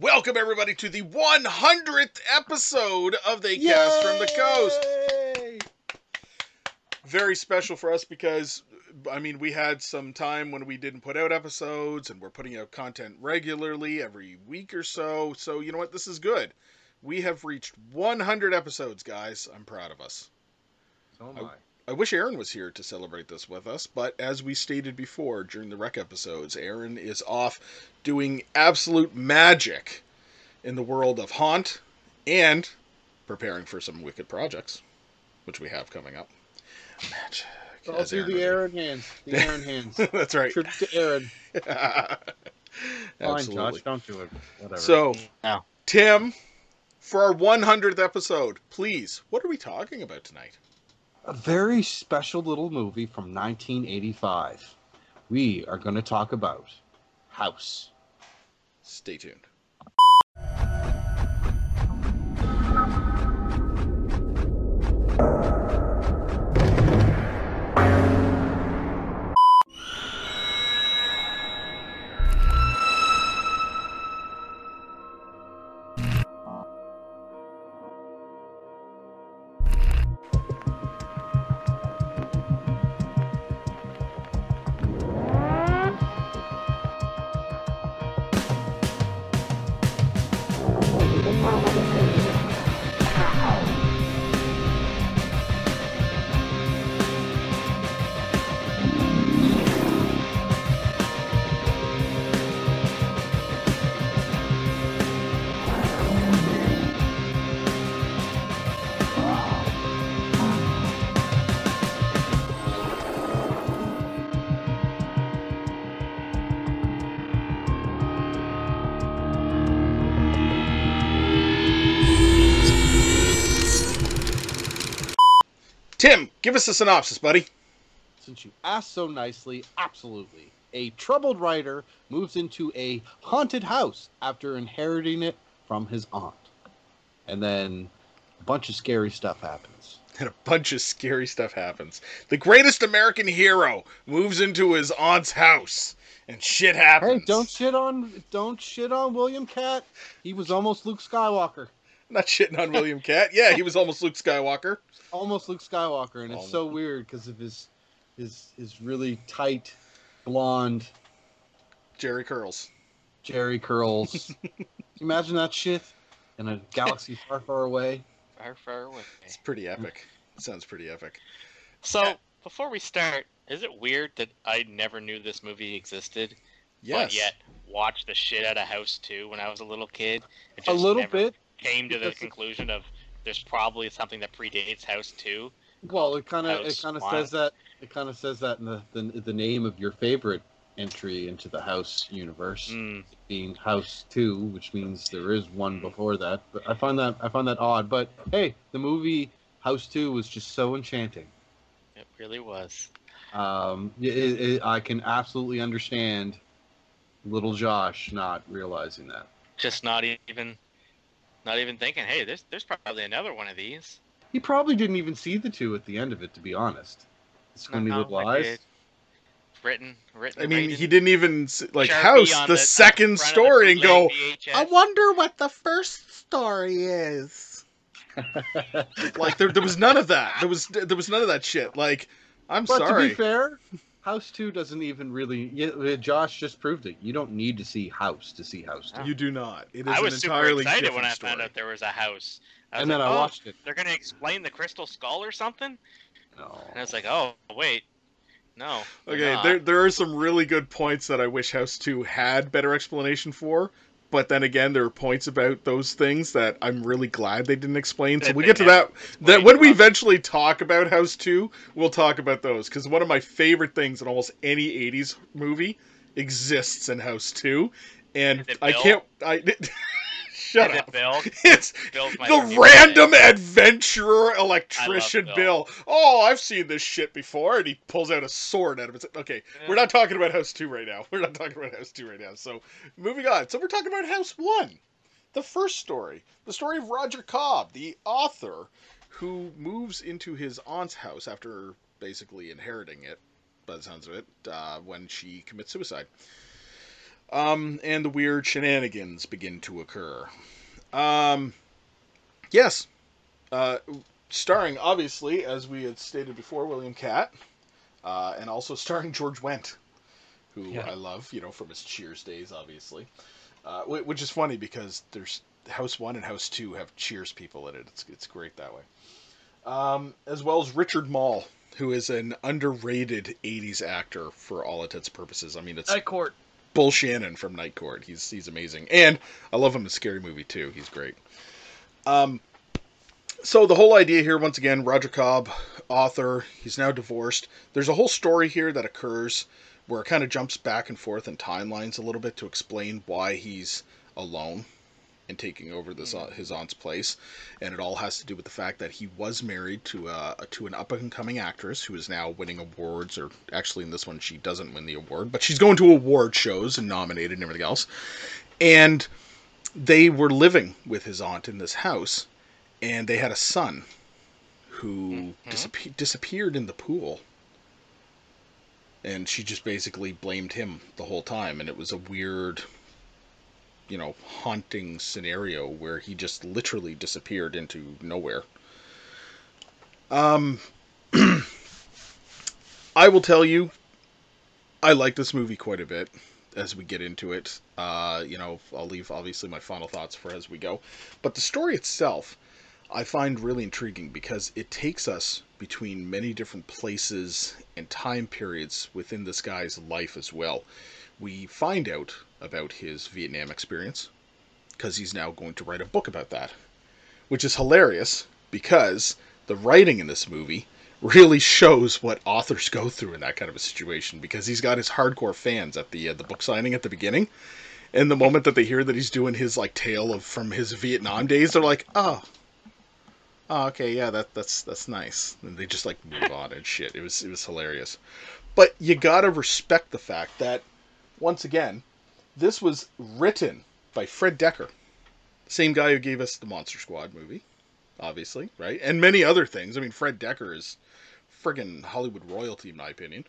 Welcome everybody to the 100th episode of They Cast from the Coast. Very special for us because I mean we had some time when we didn't put out episodes and we're putting out content regularly every week or so. So you know what? This is good. We have reached 100 episodes, guys. I'm proud of us. So am I. I wish Aaron was here to celebrate this with us, but as we stated before during the rec episodes, Aaron is off doing absolute magic in the world of Haunt and preparing for some wicked projects, which we have coming up. Magic. I'll do the would Aaron hands. The Aaron hands. That's right. Tribute to Aaron. Fine, Absolutely. Josh, don't do it. Whatever. So, No. Tim, for our 100th episode, please, what are we talking about tonight? A very special little movie from 1985. We are going to talk about House. Stay tuned. Give us a synopsis, buddy. Since you asked so nicely, absolutely. A troubled writer moves into a haunted house after inheriting it from his aunt. And then a bunch of scary stuff happens. and a bunch of scary stuff happens. The greatest American hero moves into his aunt's house, and shit happens. Hey, don't shit on don't shit on William Katt. He was almost Luke Skywalker. not shitting on William Katt. Yeah, he was almost Luke Skywalker. almost Luke Skywalker, and it's so weird because of his his his really tight blonde Jheri curls. Jheri curls. Can you imagine that shit in a galaxy far, far away? Far, far away. It's pretty epic. sounds pretty epic. So, Yeah. before we start, is it weird that I never knew this movie existed, Yes. but yet watched the shit out of House 2 when I was a little kid? It A little never bit. Came to the conclusion of there's probably something that predates House 2. Well, it kind of it kind of says that it kind of says that in the, the the name of your favorite entry into the House universe Mm, being House Two, which means there is one before that. But I find that I find that odd. But hey, the movie House Two was just so enchanting. it really was. Um, it, it, I can absolutely understand little Josh not realizing that. Just not even, not even thinking, hey, there's there's probably another one of these. He probably didn't even see the two at the end of it, to be honest. It's going to be No, little I eyes. did. Written, written. I mean, right he didn't even s- like Sharpie House on the, second front of the story and go. VHS. I wonder what the first story is. Like there, there was none of that. There was there was none of that shit. Like I'm But sorry. to be fair, House Two doesn't even really. Yeah, uh, Josh just proved it. You don't need to see House to see House Two. you do not. It is I was an super excited when I story. found out there was a house. Was And then I "Oh, watched it. They're gonna explain the crystal skull or something, No. and I was like, oh wait, no. Okay, not." there there are some really good points that I wish House 2 had better explanation for, but then again there are points about those things that I'm really glad they didn't explain. So we get to that that when we eventually talk about House 2, we'll talk about those. Cuz one of my favorite things in almost any 80s movie exists in House 2 and I can't I Shut up. Bill? It's Bill's my the random name. adventurer electrician Bill. Bill. Oh, I've seen this shit before, and he pulls out a sword out of his. Okay, we're not talking about House Two right now. We're not talking about House Two right now. So, moving on. So we're talking about House One, the first story, the story of Roger Cobb, the author, who moves into his aunt's house after basically inheriting it, by the sounds of it, uh, when she commits suicide. Um, and the weird shenanigans begin to occur. Um, yes. Uh, starring, obviously, as we had stated before, William Katt, uh, and also starring George Wendt, who Yeah. I love, you know, from his Cheers days, obviously. Uh, which is funny because there's House One and House Two have Cheers people in it. It's it's great that way. Um, as well as Richard Moll, who is an underrated '80s actor for all intents and purposes. I mean, it's Night Court. Bull Shannon from Night Court. He's he's amazing, and I love him in Scary Movie too. He's great. Um, so the whole idea here, once again, Roger Cobb, author. He's now divorced. There's a whole story here that occurs where it kind of jumps back and forth in timelines a little bit to explain why he's alone and taking over this uh, his aunt's place, and it all has to do with the fact that he was married to a to an up and coming actress who is now winning awards, or actually in this one she doesn't win the award, but she's going to award shows and nominated and everything else, and they were living with his aunt in this house, and they had a son who Mhm. disappe- disappeared in the pool. And she just basically blamed him the whole time, and it was a weird you know, haunting scenario where he just literally disappeared into nowhere. Um, I will tell you, I like this movie quite a bit as we get into it. Uh, you know, I'll leave obviously my final thoughts for as we go. But the story itself, I find really intriguing because it takes us between many different places and time periods within this guy's life as well. We find out about his Vietnam experience because he's now going to write a book about that, which is hilarious because the writing in this movie really shows what authors go through in that kind of a situation because he's got his hardcore fans at the uh, the book signing at the beginning and the moment that they hear that he's doing his like tale of from his Vietnam days they're like oh. Oh okay yeah that that's that's nice. And they just like move on and shit. It was it was hilarious. But you got to respect the fact that once again this was written by Fred Dekker, same guy who gave us the Monster Squad movie, obviously, right? And many other things. I mean, Fred Dekker is friggin' Hollywood royalty, in my opinion.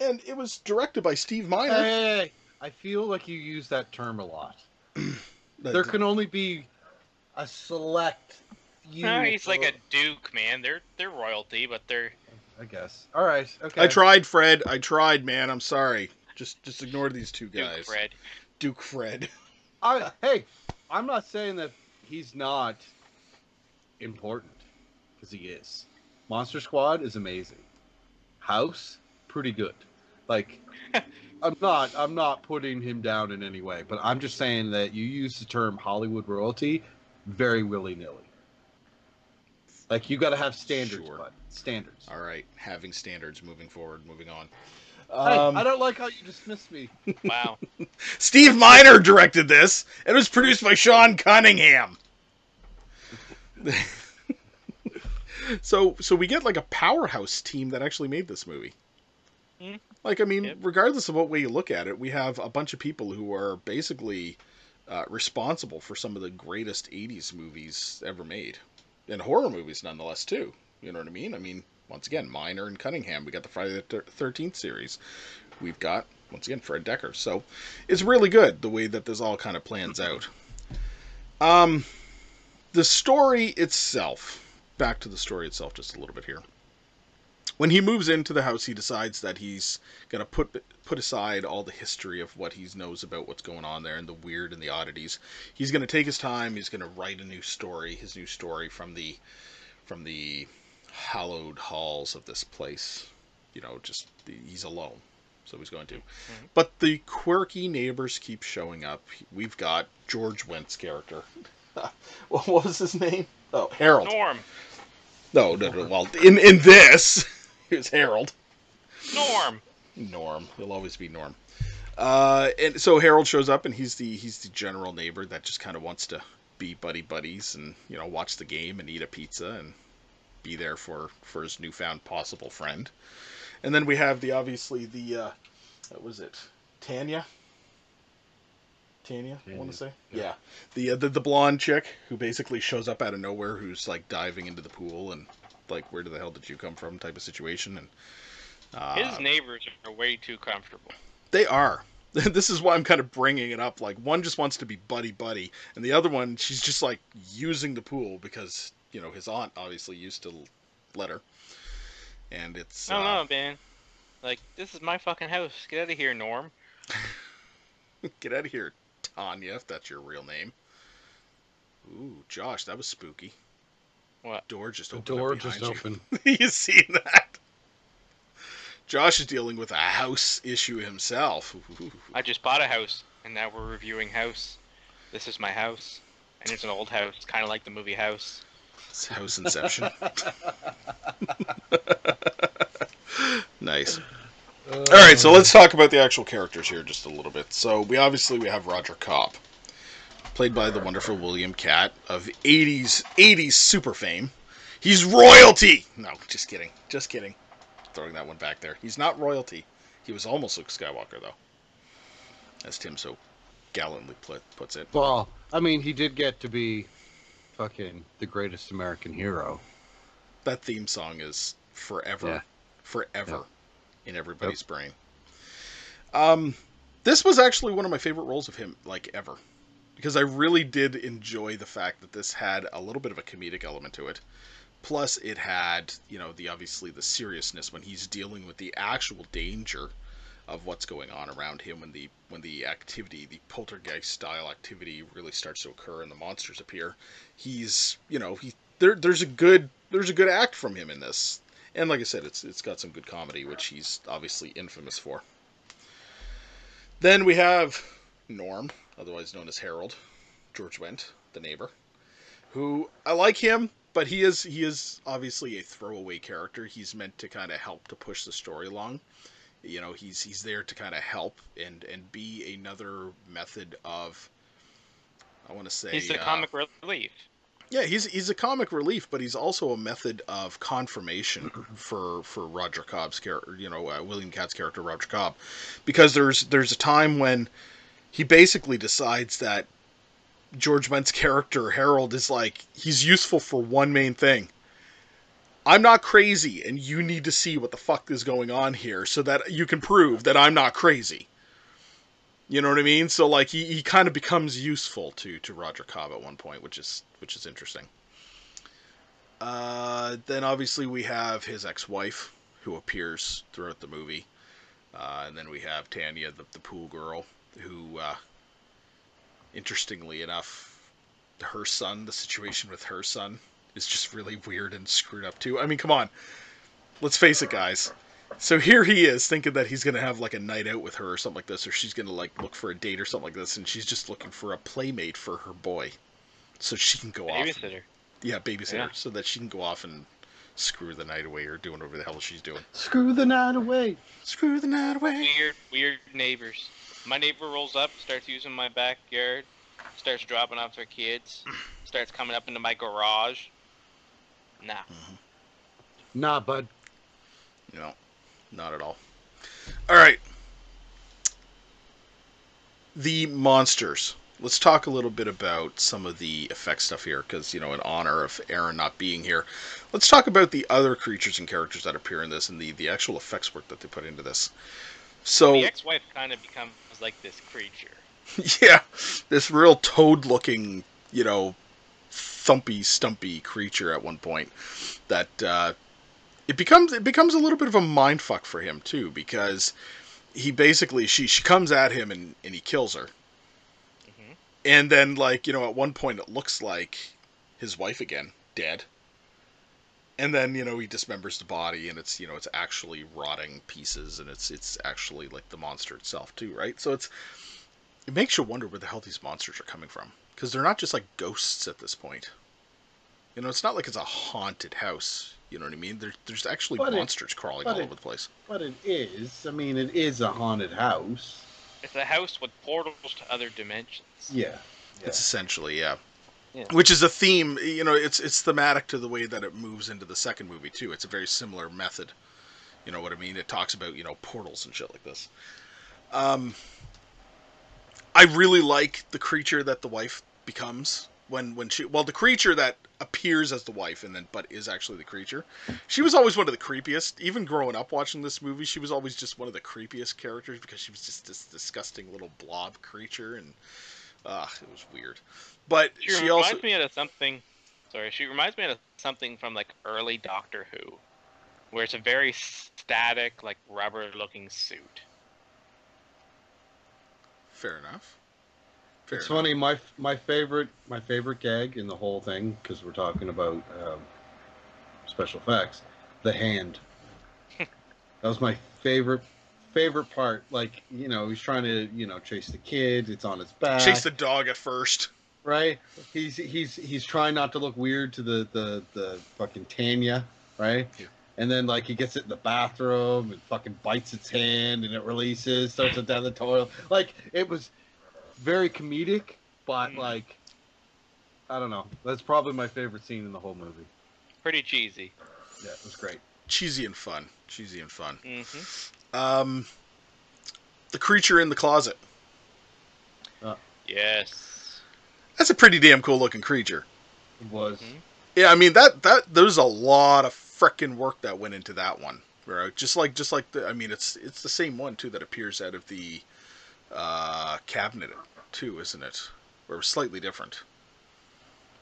And it was directed by Steve Miner. Hey, hey, hey, I feel like you use that term a lot. There can only be a select few. No, he's like a duke, man. They're they're royalty, but they're I guess. All right. Okay. I tried, Fred. I tried, man. I'm sorry. Just just ignore these two Duke guys. Fred. Duke Fred. I, hey, I'm not saying that he's not important because he is. Monster Squad is amazing. House, pretty good. Like, I'm not, I'm not putting him down in any way, but I'm just saying that you use the term Hollywood royalty very willy nilly. Like, you got to have standards, Sure. bud. Standards. All right, having standards moving forward, moving on. Hey, Um, I don't like how you dismiss me. Wow. Steve Miner directed this, it was produced by Sean Cunningham. so, so we get like a powerhouse team that actually made this movie. Hmm. Like, I mean, Yep. regardless of what way you look at it, we have a bunch of people who are basically uh, responsible for some of the greatest '80s movies ever made, and horror movies nonetheless too. You know what I mean? I mean, once again, Miner and Cunningham. We got the Friday the Thirteenth series. We've got once again Fred Dekker. So it's really good the way that this all kind of plans out. Um, the story itself. Back to the story itself, just a little bit here. When he moves into the house, he decides that he's gonna put put aside all the history of what he knows about what's going on there and the weird and the oddities. He's gonna take his time. He's gonna write a new story, his new story from the from the hallowed halls of this place. You know, just he's alone, so he's going to. But the quirky neighbors keep showing up. We've got George Wendt's character. what was his name? Oh, Harold. Norm. No, no, no. Well, in in this, it Harold. Norm. Norm. He'll always be Norm. Uh, and so Harold shows up, and he's the he's the general neighbor that just kind of wants to be buddy buddies and you know watch the game and eat a pizza and be there for for his newfound possible friend. And then we have the obviously the uh, what was it Tanya? Tanya, I want to say. yeah. Yeah, the, uh, the the blonde chick who basically shows up out of nowhere, who's like diving into the pool and like, where the hell did you come from? Type of situation. And uh, His neighbors are way too comfortable. they are. this is why I'm kind of bringing it up. Like one just wants to be buddy buddy, and the other one she's just like using the pool because you know his aunt obviously used to let her, and it's I don't uh, know, man. Like this is my fucking house. Get out of here, Norm. get out of here, Tanya, if that's your real name. Ooh, Josh, that was spooky. What? Door just The door up just behind opened. You. you seen that? Josh is dealing with a house issue himself. Ooh. I just bought a house, and now we're reviewing House. This is my house, and it's an old house, kind of like the movie House. It's house inception. nice. Uh, All right, so let's talk about the actual characters here just a little bit. So we obviously we have Roger Cobb, played by the wonderful William Katt of 80s 80s super fame. He's royalty. No, just kidding. Just kidding. Throwing that one back there. He's not royalty. He was almost Luke Skywalker though. As Tim so gallantly puts it. Well, I mean, he did get to be fucking the greatest American hero. That theme song is forever, Yeah. forever in everybody's brain. Um, this was actually one of my favorite roles of him, like ever, because I really did enjoy the fact that this had a little bit of a comedic element to it. Plus, it had, you know, the obviously the seriousness when he's dealing with the actual danger of what's going on around him when the when the activity, the poltergeist style activity, really starts to occur and the monsters appear. He's, you know, he there there's a good there's a good act from him in this, and like I said, it's it's got some good comedy, which he's obviously infamous for. Then we have Norm, otherwise known as Harold, George Wendt, the neighbor, who I like him, but he is he is obviously a throwaway character. He's meant to kind of help to push the story along. You know, he's he's there to kind of help and and be another method of. I want to say He's the uh, comic relief. yeah, he's he's a comic relief, but he's also a method of confirmation for for Roger Cobb's character, you know, uh, William Katt's character Roger Cobb, because there's there's a time when he basically decides that George Wendt's character Harold is like he's useful for one main thing. I'm not crazy, and you need to see what the fuck is going on here, so that you can prove that I'm not crazy. You know what I mean? So like he, he kind of becomes useful to to Roger Cobb at one point, which is which is interesting. Uh, then obviously we have his ex-wife who appears throughout the movie, uh, and then we have Tanya, the, the pool girl, who, uh, interestingly enough, her son, the situation with her son, is just really weird and screwed up too. I mean, come on, let's face it, guys. So here he is thinking that he's gonna have like a night out with her or something like this, or she's gonna like look for a date or something like this, and she's just looking for a playmate for her boy, so she can go off. Babysitter. Yeah, babysitter, Yeah. so that she can go off and screw the night away or do whatever the hell she's doing. Screw the night away. Screw the night away. Weird, weird neighbors. My neighbor rolls up, starts using my backyard, starts dropping off their kids, starts coming up into my garage. Nah. Mm-hmm. Nah, bud. No, not at all. All right. The monsters. Let's talk a little bit about some of the effect stuff here, because, you know, in honor of Aaron not being here, let's talk about the other creatures and characters that appear in this and the, the actual effects work that they put into this. So, The ex-wife kind of becomes like this creature. yeah, this real toad looking, you know, thumpy, stumpy creature at one point that uh, it becomes it becomes a little bit of a mind fuck for him too because he basically she she comes at him and, and he kills her. Mhm. And then like, you know, at one point it looks like his wife again, dead. And then, you know, he dismembers the body and it's, you know, it's actually rotting pieces and it's it's actually like the monster itself too, right? So it's it makes you wonder where the hell these monsters are coming from because they're not just like ghosts at this point. You know, it's not like it's a haunted house. You know what I mean? There, there's actually But it- monsters crawling all it- over the place. But it is. I mean, it is a haunted house. It's a house with portals to other dimensions. Yeah. It's essentially yeah. Yeah. Which is a theme, you know, it's it's thematic to the way that it moves into the second movie too. It's a very similar method. You know what I mean? It talks about, you know, portals and shit like this. Um I really like the creature that the wife becomes when when she well the creature that appears as the wife and then but is actually the creature. She was always one of the creepiest. Even growing up watching this movie, she was always just one of the creepiest characters because she was just this disgusting little blob creature and uh it was weird. But She, she, reminds also me of something. Sorry, she reminds me of something from like early Doctor Who, where it's a very static, like rubber-looking suit. fair enough. Fair it's enough. funny. My my favorite my favorite gag in the whole thing because we're talking about um, special effects. The hand. that was my favorite favorite part. Like you know, he's trying to you know chase the kid. It's on his back. Chase the dog at first. right. He's he's he's trying not to look weird to the the the fucking Tanya. Right. Yeah. And then like he gets it in the bathroom and fucking bites its hand and it releases, starts it down the toilet. Like it was very comedic, but Mm. like I don't know. That's probably my favorite scene in the whole movie. Pretty cheesy. Yeah, it was great. Cheesy and fun. Cheesy and fun. hmm Um, the creature in the closet. Yes. That's a pretty damn cool looking creature. It was. Mhm. Yeah, I mean that that there's a lot of freaking work that went into that one. Right? Just like just like the I mean it's it's the same one too that appears out of the uh, cabinet too, isn't it? Or slightly different.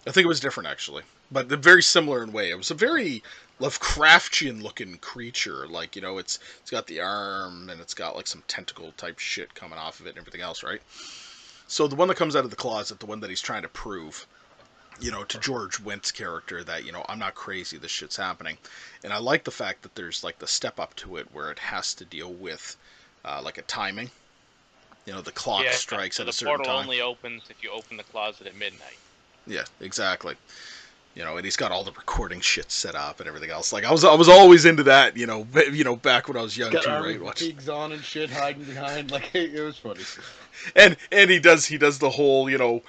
I think it was different actually, but very similar in way. It was a very Lovecraftian looking creature. Like you know, it's it's got the arm and it's got like some tentacle type shit coming off of it and everything else, right? So the one that comes out of the closet, the one that he's trying to prove, you know, to George Wendt's character that, you know, I'm not crazy, this shit's happening. And I like the fact that there's like the step up to it where it has to deal with uh, like a timing. You know, the clock yeah, strikes so at the a certain time. The portal time. only opens if you open the closet at midnight. Yeah, exactly. You know, and he's got all the recording shit set up and everything else. Like I was, I was always into that. You know, you know, back when I was young Got too, right? Watch- pigs on and shit hiding behind. Like it was funny. and and he does he does the whole you know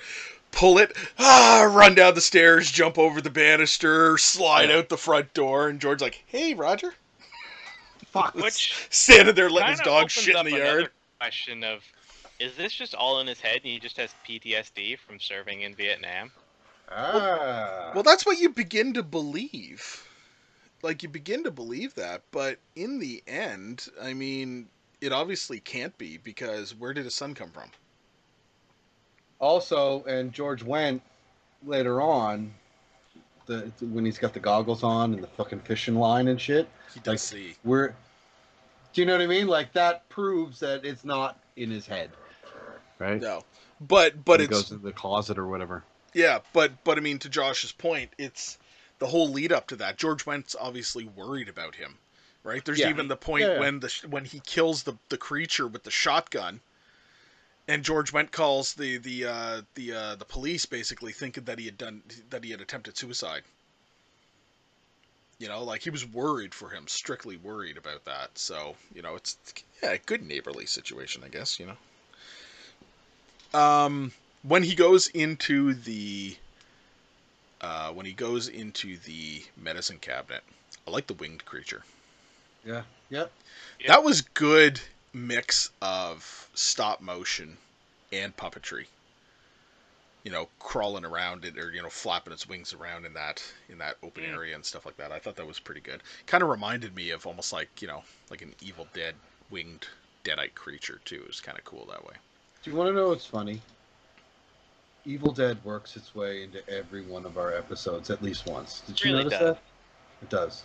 pull it ah run down the stairs jump over the banister slide Yeah. out the front door and george's like hey roger Fuck. Which standing there letting his dog shit in the yard Question of, is this just all in his head and he just has PTSD from serving in Vietnam? Ah. well that's what you begin to believe like you begin to believe that but in the end i mean it obviously can't be because where did his son come from also, and George Wendt later on. The when he's got the goggles on and the fucking fishing line and shit. he does Like- see We're. Do you know what I mean? Like that proves that it's not in his head. Right. no but but it goes into the closet or whatever. Yeah, but but I mean to Josh's point, it's the whole lead up to that. George Wendt's obviously worried about him, right? There's Yeah. even the point Yeah, yeah. when the when he kills the the creature with the shotgun, and George Wendt's calls the the uh, the uh, the police basically thinking that he had done that he had attempted suicide. You know, like he was worried for him, strictly worried about that. So you know, it's yeah, a good neighborly situation, I guess. You know. Um, when he goes into the uh, when he goes into the medicine cabinet, I like the winged creature. Yeah. Yep. Yep. That was good mix of stop motion and puppetry. You know, crawling around it or you know flapping its wings around in that in that open Mm. area and stuff like that. I thought that was pretty good. Kind of reminded me of almost like you know like an Evil Dead winged deadite creature too. It was kind of cool that way. Do you want to know what's funny? Evil Dead works its way into every one of our episodes at least once. Did you Really notice does. that? It does.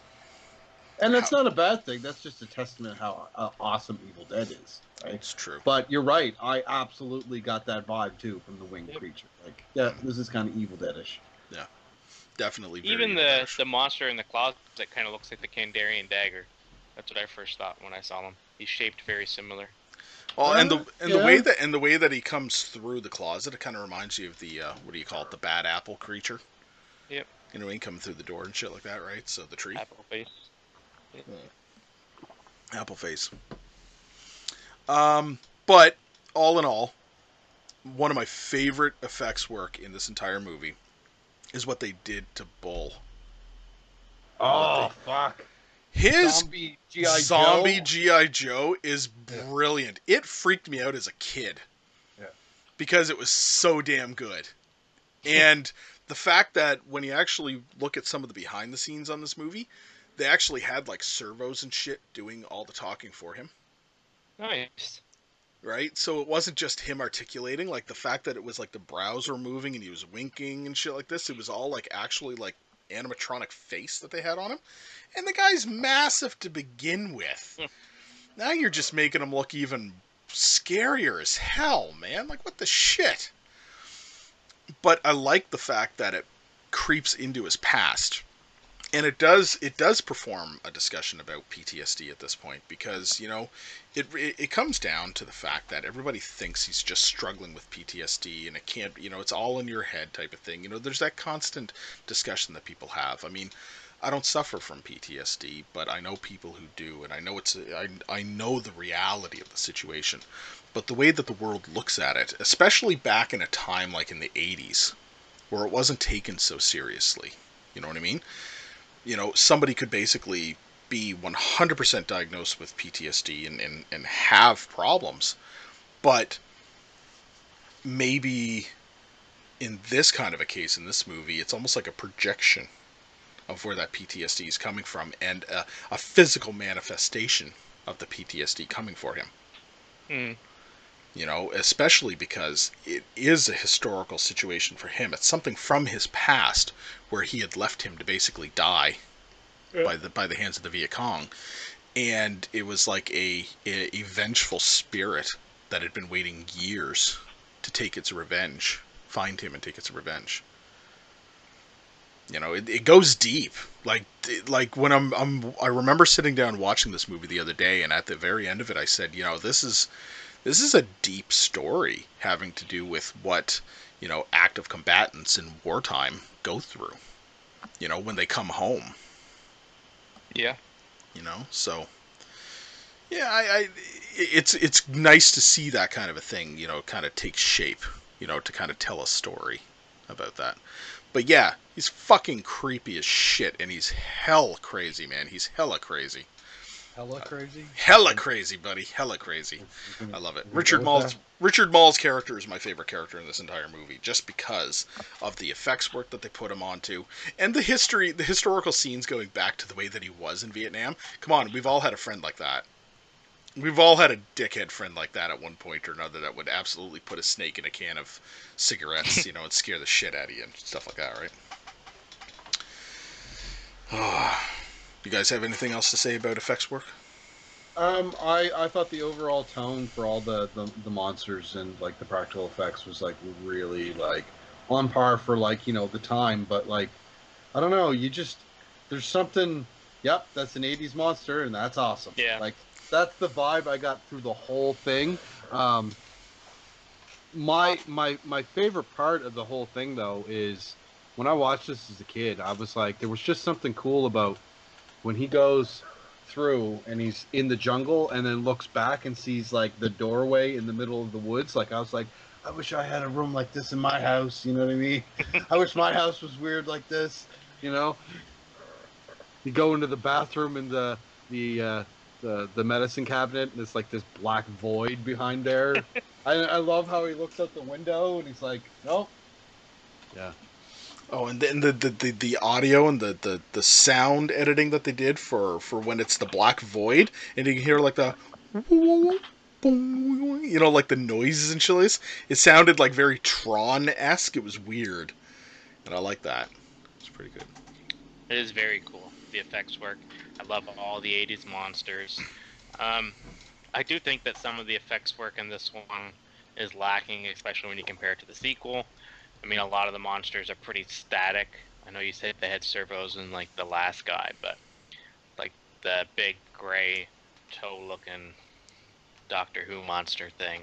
And that's not a bad thing. That's just a testament how uh, awesome Evil Dead is, right? It's true. But you're right. I absolutely got that vibe too from the winged Yep. creature. Like, yeah, this is kind of Evil Deadish. Yeah, definitely. Very Even the Evil-ish. the monster in the closet that kind of looks like the Kandarian dagger. That's what I first thought when I saw him. He's shaped very similar. Oh, and the and the yeah. way that and the way that he comes through the closet, it kind of reminds you of the uh, what do you call it, the bad apple creature. Yep. You know, he coming through the door and shit like that, right? So the tree, Apple face. apple face. Um, but all in all, one of my favorite effects work in this entire movie is what they did to Bull. Oh fuck! His Zombie GI zombie Joe. GI Joe is Yeah. brilliant. It freaked me out as a kid. Yeah. Because it was so damn good. and the fact that when you actually look at some of the behind the scenes on this movie, they actually had like servos and shit doing all the talking for him. Nice. Right? So it wasn't just him articulating, like the fact that it was like the brows were moving and he was winking and shit like this, it was all like actually like animatronic face that they had on him. And the guy's massive to begin with. Hmm. now you're just making him look even scarier as hell, man. Like what the shit? But I like the fact that it creeps into his past and it does it does perform a discussion about PTSD at this point because you know it, it, comes down to the fact that everybody thinks he's just struggling with PTSD and it can't you know it's all in your head type of thing. You know there's that constant discussion that people have. I mean I don't suffer from PTSD but I know people who do and I know it's I, I know the reality of the situation. But the way that the world looks at it especially back in a time like in the 80s where it wasn't taken so seriously you know what I mean you know, somebody could basically be 100% diagnosed with PTSD and, and, and have problems. But maybe in this kind of a case, in this movie, it's almost like a projection of where that PTSD is coming from and a, a physical manifestation of the PTSD coming for him. Mm. You know, especially because it is a historical situation for him. It's something from his past where he had left him to basically die yeah. by the by the hands of the Viet Cong, and it was like a, a, a vengeful spirit that had been waiting years to take its revenge, find him and take its revenge. You know, it, it goes deep. Like like when I'm I'm I remember sitting down watching this movie the other day, and at the very end of it, I said, you know, this is this is a deep story having to do with what you know active combatants in wartime go through you know when they come home. Yeah. You know so yeah I, I it's it's nice to see that kind of a thing you know kind of take shape you know to kind of tell a story about that. But yeah he's fucking creepy as shit and he's hell crazy man. He's hella crazy Hella uh, crazy. Hella crazy, buddy. Hella crazy. I love it. Richard Moll's Richard Moll's character is my favorite character in this entire movie, just because of the effects work that they put him onto, and the history, the historical scenes going back to the way that he was in Vietnam. Come on, we've all had a friend like that. We've all had a dickhead friend like that at one point or another that would absolutely put a snake in a can of cigarettes, you know, and scare the shit out of you and stuff like that, right? Oh. You guys have anything else to say about effects work? Um, I, I thought the overall tone for all the, the, the monsters and like the practical effects was like really like on par for like you know the time, but like I don't know, you just there's something. Yep, that's an '80s monster, and that's awesome. Yeah, like that's the vibe I got through the whole thing. Um, my my my favorite part of the whole thing though is when I watched this as a kid, I was like, there was just something cool about when he goes through and he's in the jungle and then looks back and sees like the doorway in the middle of the woods like i was like i wish i had a room like this in my house you know what i mean? I wish my house was weird like this you know? You go into the bathroom in the the uh the, the medicine cabinet and it's like this black void behind there. I, I love how he looks out the window and he's like nope. Yeah Oh, and then the, the, the, the, audio and the, the, the sound editing that they did for, for when it's the black void, and you can hear like the, you know, like the noises and shit. It sounded like very Tron esque. It was weird, and I like that. It's pretty good. It is very cool. The effects work. I love all the '80s monsters. Um, I do think that some of the effects work in this one is lacking, especially when you compare it to the sequel. I mean, a lot of the monsters are pretty static. I know you said they had servos in like the last guy, but like the big gray toe-looking Doctor Who monster thing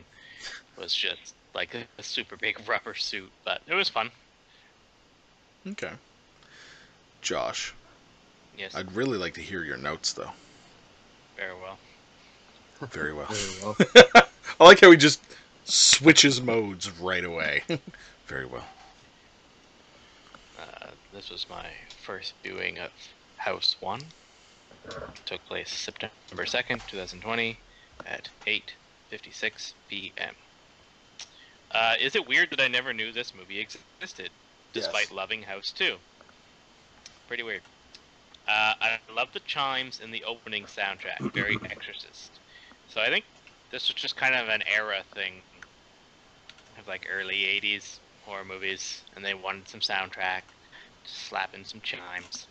was just like a, a super big rubber suit, but it was fun. Okay. Josh. Yes. I'd really like to hear your notes, though. Very well. Very well. Very well. I like how he just switches modes right away. very well. Uh, this was my first viewing of House 1. It took place September 2nd, 2020 at 8.56 p.m. Uh, is it weird that I never knew this movie existed? despite Yes. loving House 2. Pretty weird. Uh, I love the chimes in the opening soundtrack, very Exorcist. So I think this was just kind of an era thing of like early 80s horror movies, and they wanted some soundtrack, just slap in some chimes.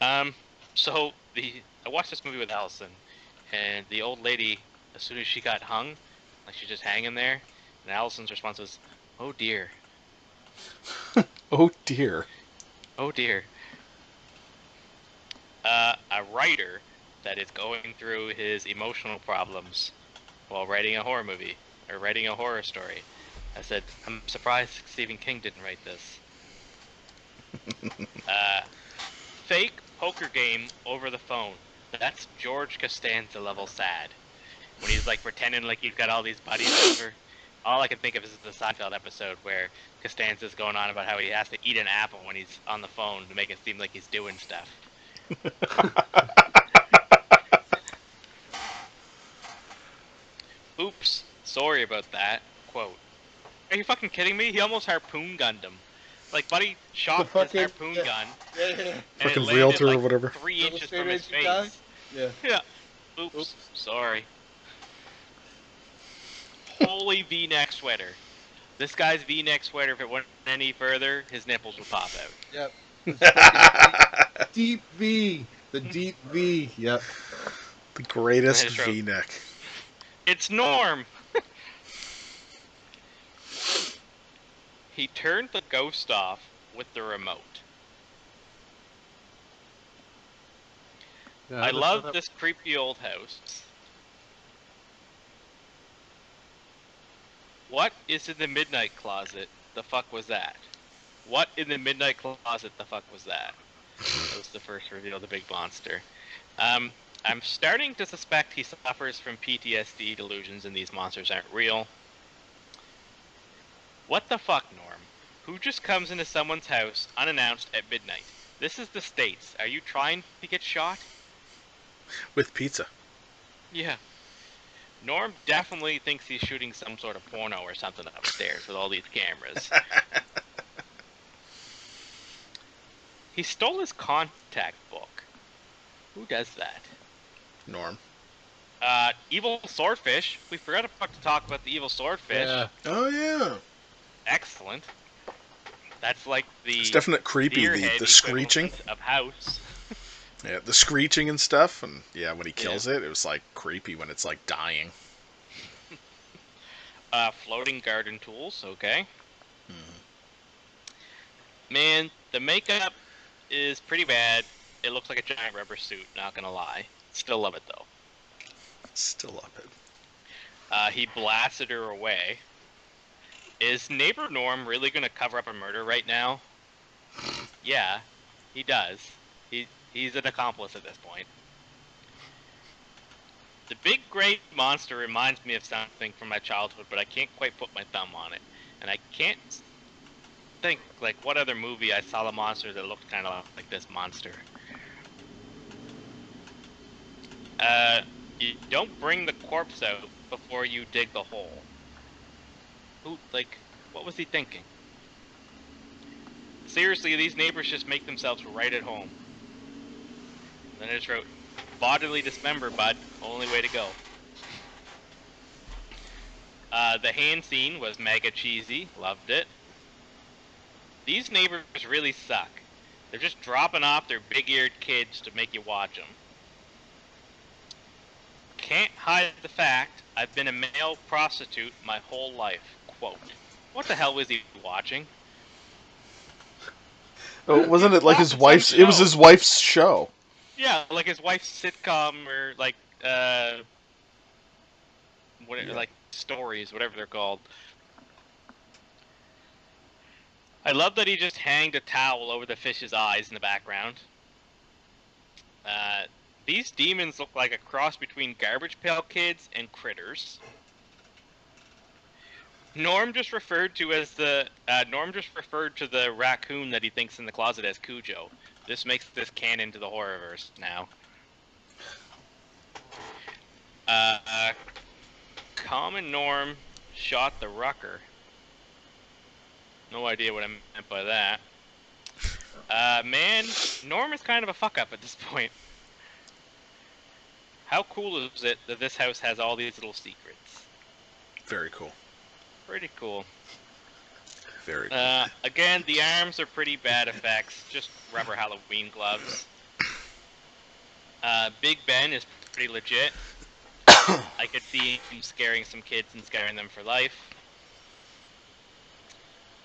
Um, so the I watched this movie with Allison, and the old lady, as soon as she got hung, like she's just hanging there, and Allison's response was, "Oh dear, Oh dear. oh dear." Uh, a writer that is going through his emotional problems while writing a horror movie or writing a horror story. I said, "I'm surprised Stephen King didn't write this." uh, fake poker game over the phone. That's George Costanza level sad. When he's like pretending like he's got all these buddies over. All I can think of is the Seinfeld episode where Costanza's going on about how he has to eat an apple when he's on the phone to make it seem like he's doing stuff. Oops, sorry about that. Quote. Are you fucking kidding me? He almost harpoon gunned him. Like, buddy shot his fucking- harpoon yeah. gun Yeah, yeah. and it Fucking landed, realtor or whatever. three Little inches straight from his face. guy? Yeah. Yeah. Oops. Oops. Sorry. Holy V-neck sweater. This guy's V-neck sweater, if it went any further, his nipples would pop out. Yep. Deep V. The deep V. Yep. the greatest V-neck. It's Norm. He turned the ghost off with the remote. Yeah, I love this creepy old house. What is in the midnight closet? The fuck was that? What in the midnight closet? The fuck was that? That was the first reveal of the big monster. Um, I'm starting to suspect he suffers from PTSD delusions and these monsters aren't real. What the fuck, Norm? Who just comes into someone's house unannounced at midnight? This is the States. Are you trying to get shot? With pizza. Yeah. Norm definitely thinks he's shooting some sort of porno or something upstairs with all these cameras. he stole his contact book. Who does that? Norm. Uh, evil swordfish. We forgot about to talk about the evil swordfish. Yeah. Oh yeah. Excellent. That's like the It's definite creepy. The, the screeching. of house. Yeah, the screeching and stuff, and yeah, when he kills it, it was like creepy when it's like dying. Uh, floating garden tools. Okay. Mhm. Man, the makeup is pretty bad. It looks like a giant rubber suit, not gonna lie. Still love it though. Still up it. Uh, he blasted her away. Is neighbor Norm really gonna cover up a murder right now? Yeah, he does. He he's an accomplice at this point. The big great monster reminds me of something from my childhood, but I can't quite put my thumb on it. And I can't think like what other movie I saw the monster that looked kind of like this monster. Uh, you don't bring the corpse out before you dig the hole. Who, like, what was he thinking? Seriously, these neighbors just make themselves right at home. Then I just wrote, bodily dismember, bud. Only way to go. Uh, the hand scene was mega cheesy. Loved it. These neighbors really suck. They're just dropping off their big-eared kids to make you watch them. Can't hide the fact I've been a male prostitute my whole life. Quote. What the hell was he watching? Oh, wasn't it like his wife's? It was his wife's show. Yeah, like his wife's sitcom or like uh what Yeah. like stories, whatever they're called. I love that he just hanged a towel over the fish's eyes in the background. Uh, these demons look like a cross between Garbage Pail Kids and Critters. Norm just referred to as the uh, Norm just referred to the raccoon that he thinks in the closet as Cujo. This makes this canon to the horrorverse now. Uh, Common Norm shot the rucker. No idea what I meant by that. Uh, man, Norm is kind of a fuck up at this point. How cool is it that this house has all these little secrets? Very cool. Pretty cool. Very cool. Uh, again, the arms are pretty bad effects, just rubber Halloween gloves. Uh, Big Ben is pretty legit. I could see him scaring some kids and scaring them for life.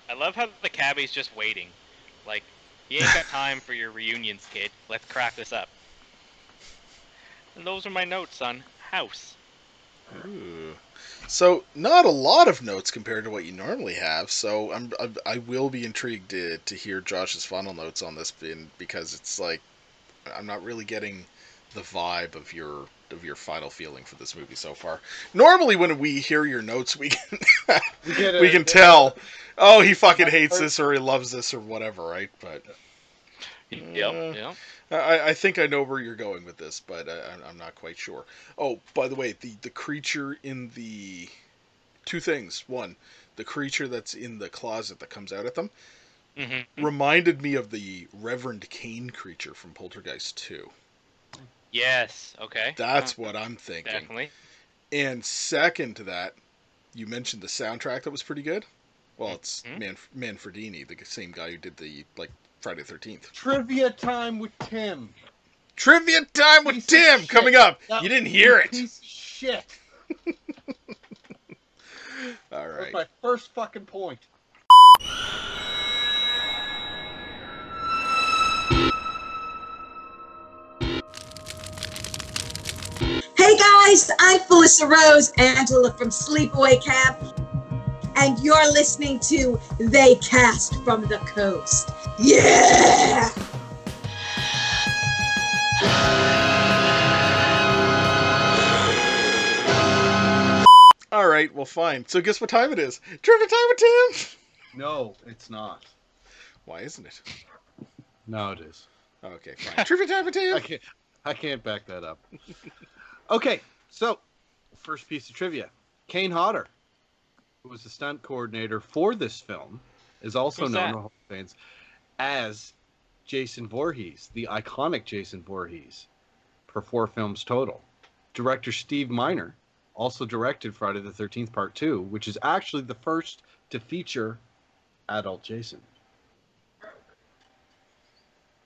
I love how the cabbie's just waiting. Like, he ain't got time for your reunions, kid. Let's crack this up. And those are my notes on House. Ooh. So not a lot of notes compared to what you normally have. So I'm I, I will be intrigued to, to hear Josh's final notes on this bin because it's like I'm not really getting the vibe of your of your final feeling for this movie so far. Normally when we hear your notes we can We, get we can tell oh he fucking hates this or he loves this or whatever, right? But Yep, Uh, yep. I, I think I know where you're going with this, but I, I'm- I'm not quite sure. Oh, by the way, the, the creature in the two things. One, the creature that's in the closet that comes out at them hmm reminded me of the Reverend Kane creature from Poltergeist 2. Yes, okay. That's Uh, what I'm thinking. Definitely. And second to that, you mentioned the soundtrack that was pretty good. Well, it's Mhm. Man Manfredini, the same guy who did the like Friday the 13th. Trivia time with Tim. Trivia time with Piece Tim coming up. That- You didn't hear it. Piece of shit. All That's my first fucking point. Hey guys, I'm Felissa Rose, Angela from Sleepaway Camp, and you're listening to They Cast from the Coast. Yeah! All right, well, fine. So, guess what time it is? Trivia time with Tim. No, it's not. Why isn't it? No, it is. Okay, fine. Trivia time with I Tim. can't. I can't back that up. Okay, so first piece of trivia: Kane Hodder, who was the stunt coordinator for this film, is also Who's known to Hall of fans as Jason Voorhees, the iconic Jason Voorhees, for four films total. Director Steve Miner also directed Friday the Thirteenth Part Two, which is actually the first to feature adult Jason.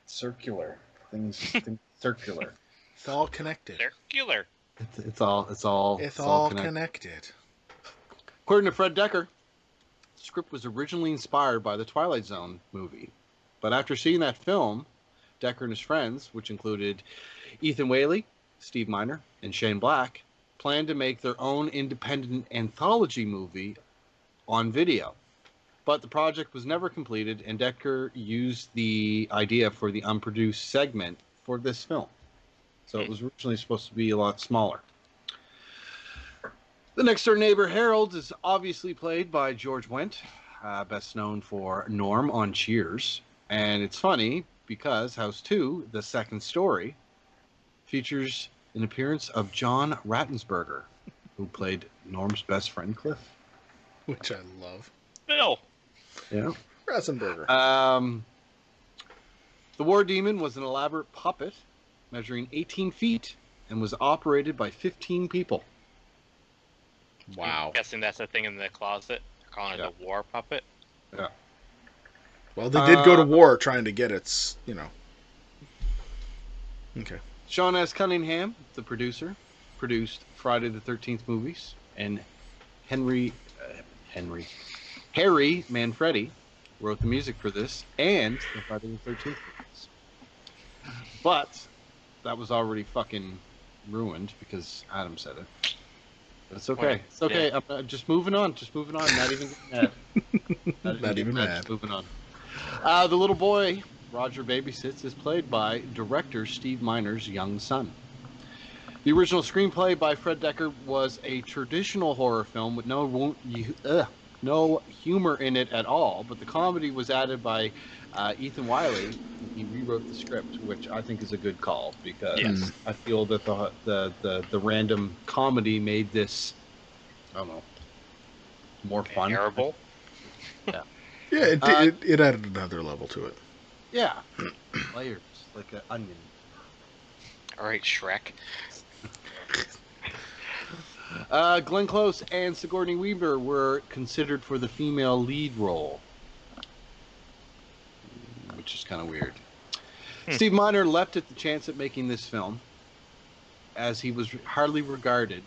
Circular things, things circular. It's all connected. Circular. It's, it's all it's all It's all connected. connected. According to Fred Dekker, the script was originally inspired by the Twilight Zone movie, but after seeing that film, Dekker and his friends, which included Ethan Wiley, Steve Miner, and Shane Black, planned to make their own independent anthology movie on video. But the project was never completed, and Dekker used the idea for the unproduced segment for this film. So it hmm. was originally supposed to be a lot smaller. The next door neighbor, Harold, is obviously played by George Wendt, uh, best known for Norm on Cheers. And it's funny because House 2, the second story, features an appearance of John Ratzenberger, who played Norm's best friend, Cliff. Which I love. Bill. Yeah. Ratzenberger. Um, the War Demon was an elaborate puppet measuring 18 feet and was operated by 15 people. Wow. I'm guessing that's the thing in the closet. They're calling Yeah. it the war puppet. Yeah. Well, they did go to Uh, war trying to get its, you know. Okay. Sean S. Cunningham, the producer, produced Friday the Thirteenth movies, and Henry, uh, Henry, Harry Manfredi wrote the music for this and the Friday the Thirteenth movies. But that was already fucking ruined because Adam said it. It's okay. It's okay. I'm uh, just moving on. Just moving on. Not even mad. Not getting even mad. Moving on. Uh, the little boy Roger babysits is played by director Steve Miner's young son. The original screenplay by Fred Dekker was a traditional horror film with no ugh, no humor in it at all, but the comedy was added by uh, Ethan Wiley. He rewrote the script, which I think is a good call because Yes. I feel that the, the the the random comedy made this I don't know more fun. Terrible. Yeah, it, Uh, it, it added another level to it. Yeah, layers like an onion. All right, Shrek. Uh, Glenn Close and Sigourney Weaver were considered for the female lead role, which is kind of weird. Hmm. Steve Miner leapt at the chance at making this film, as he was hardly regarded,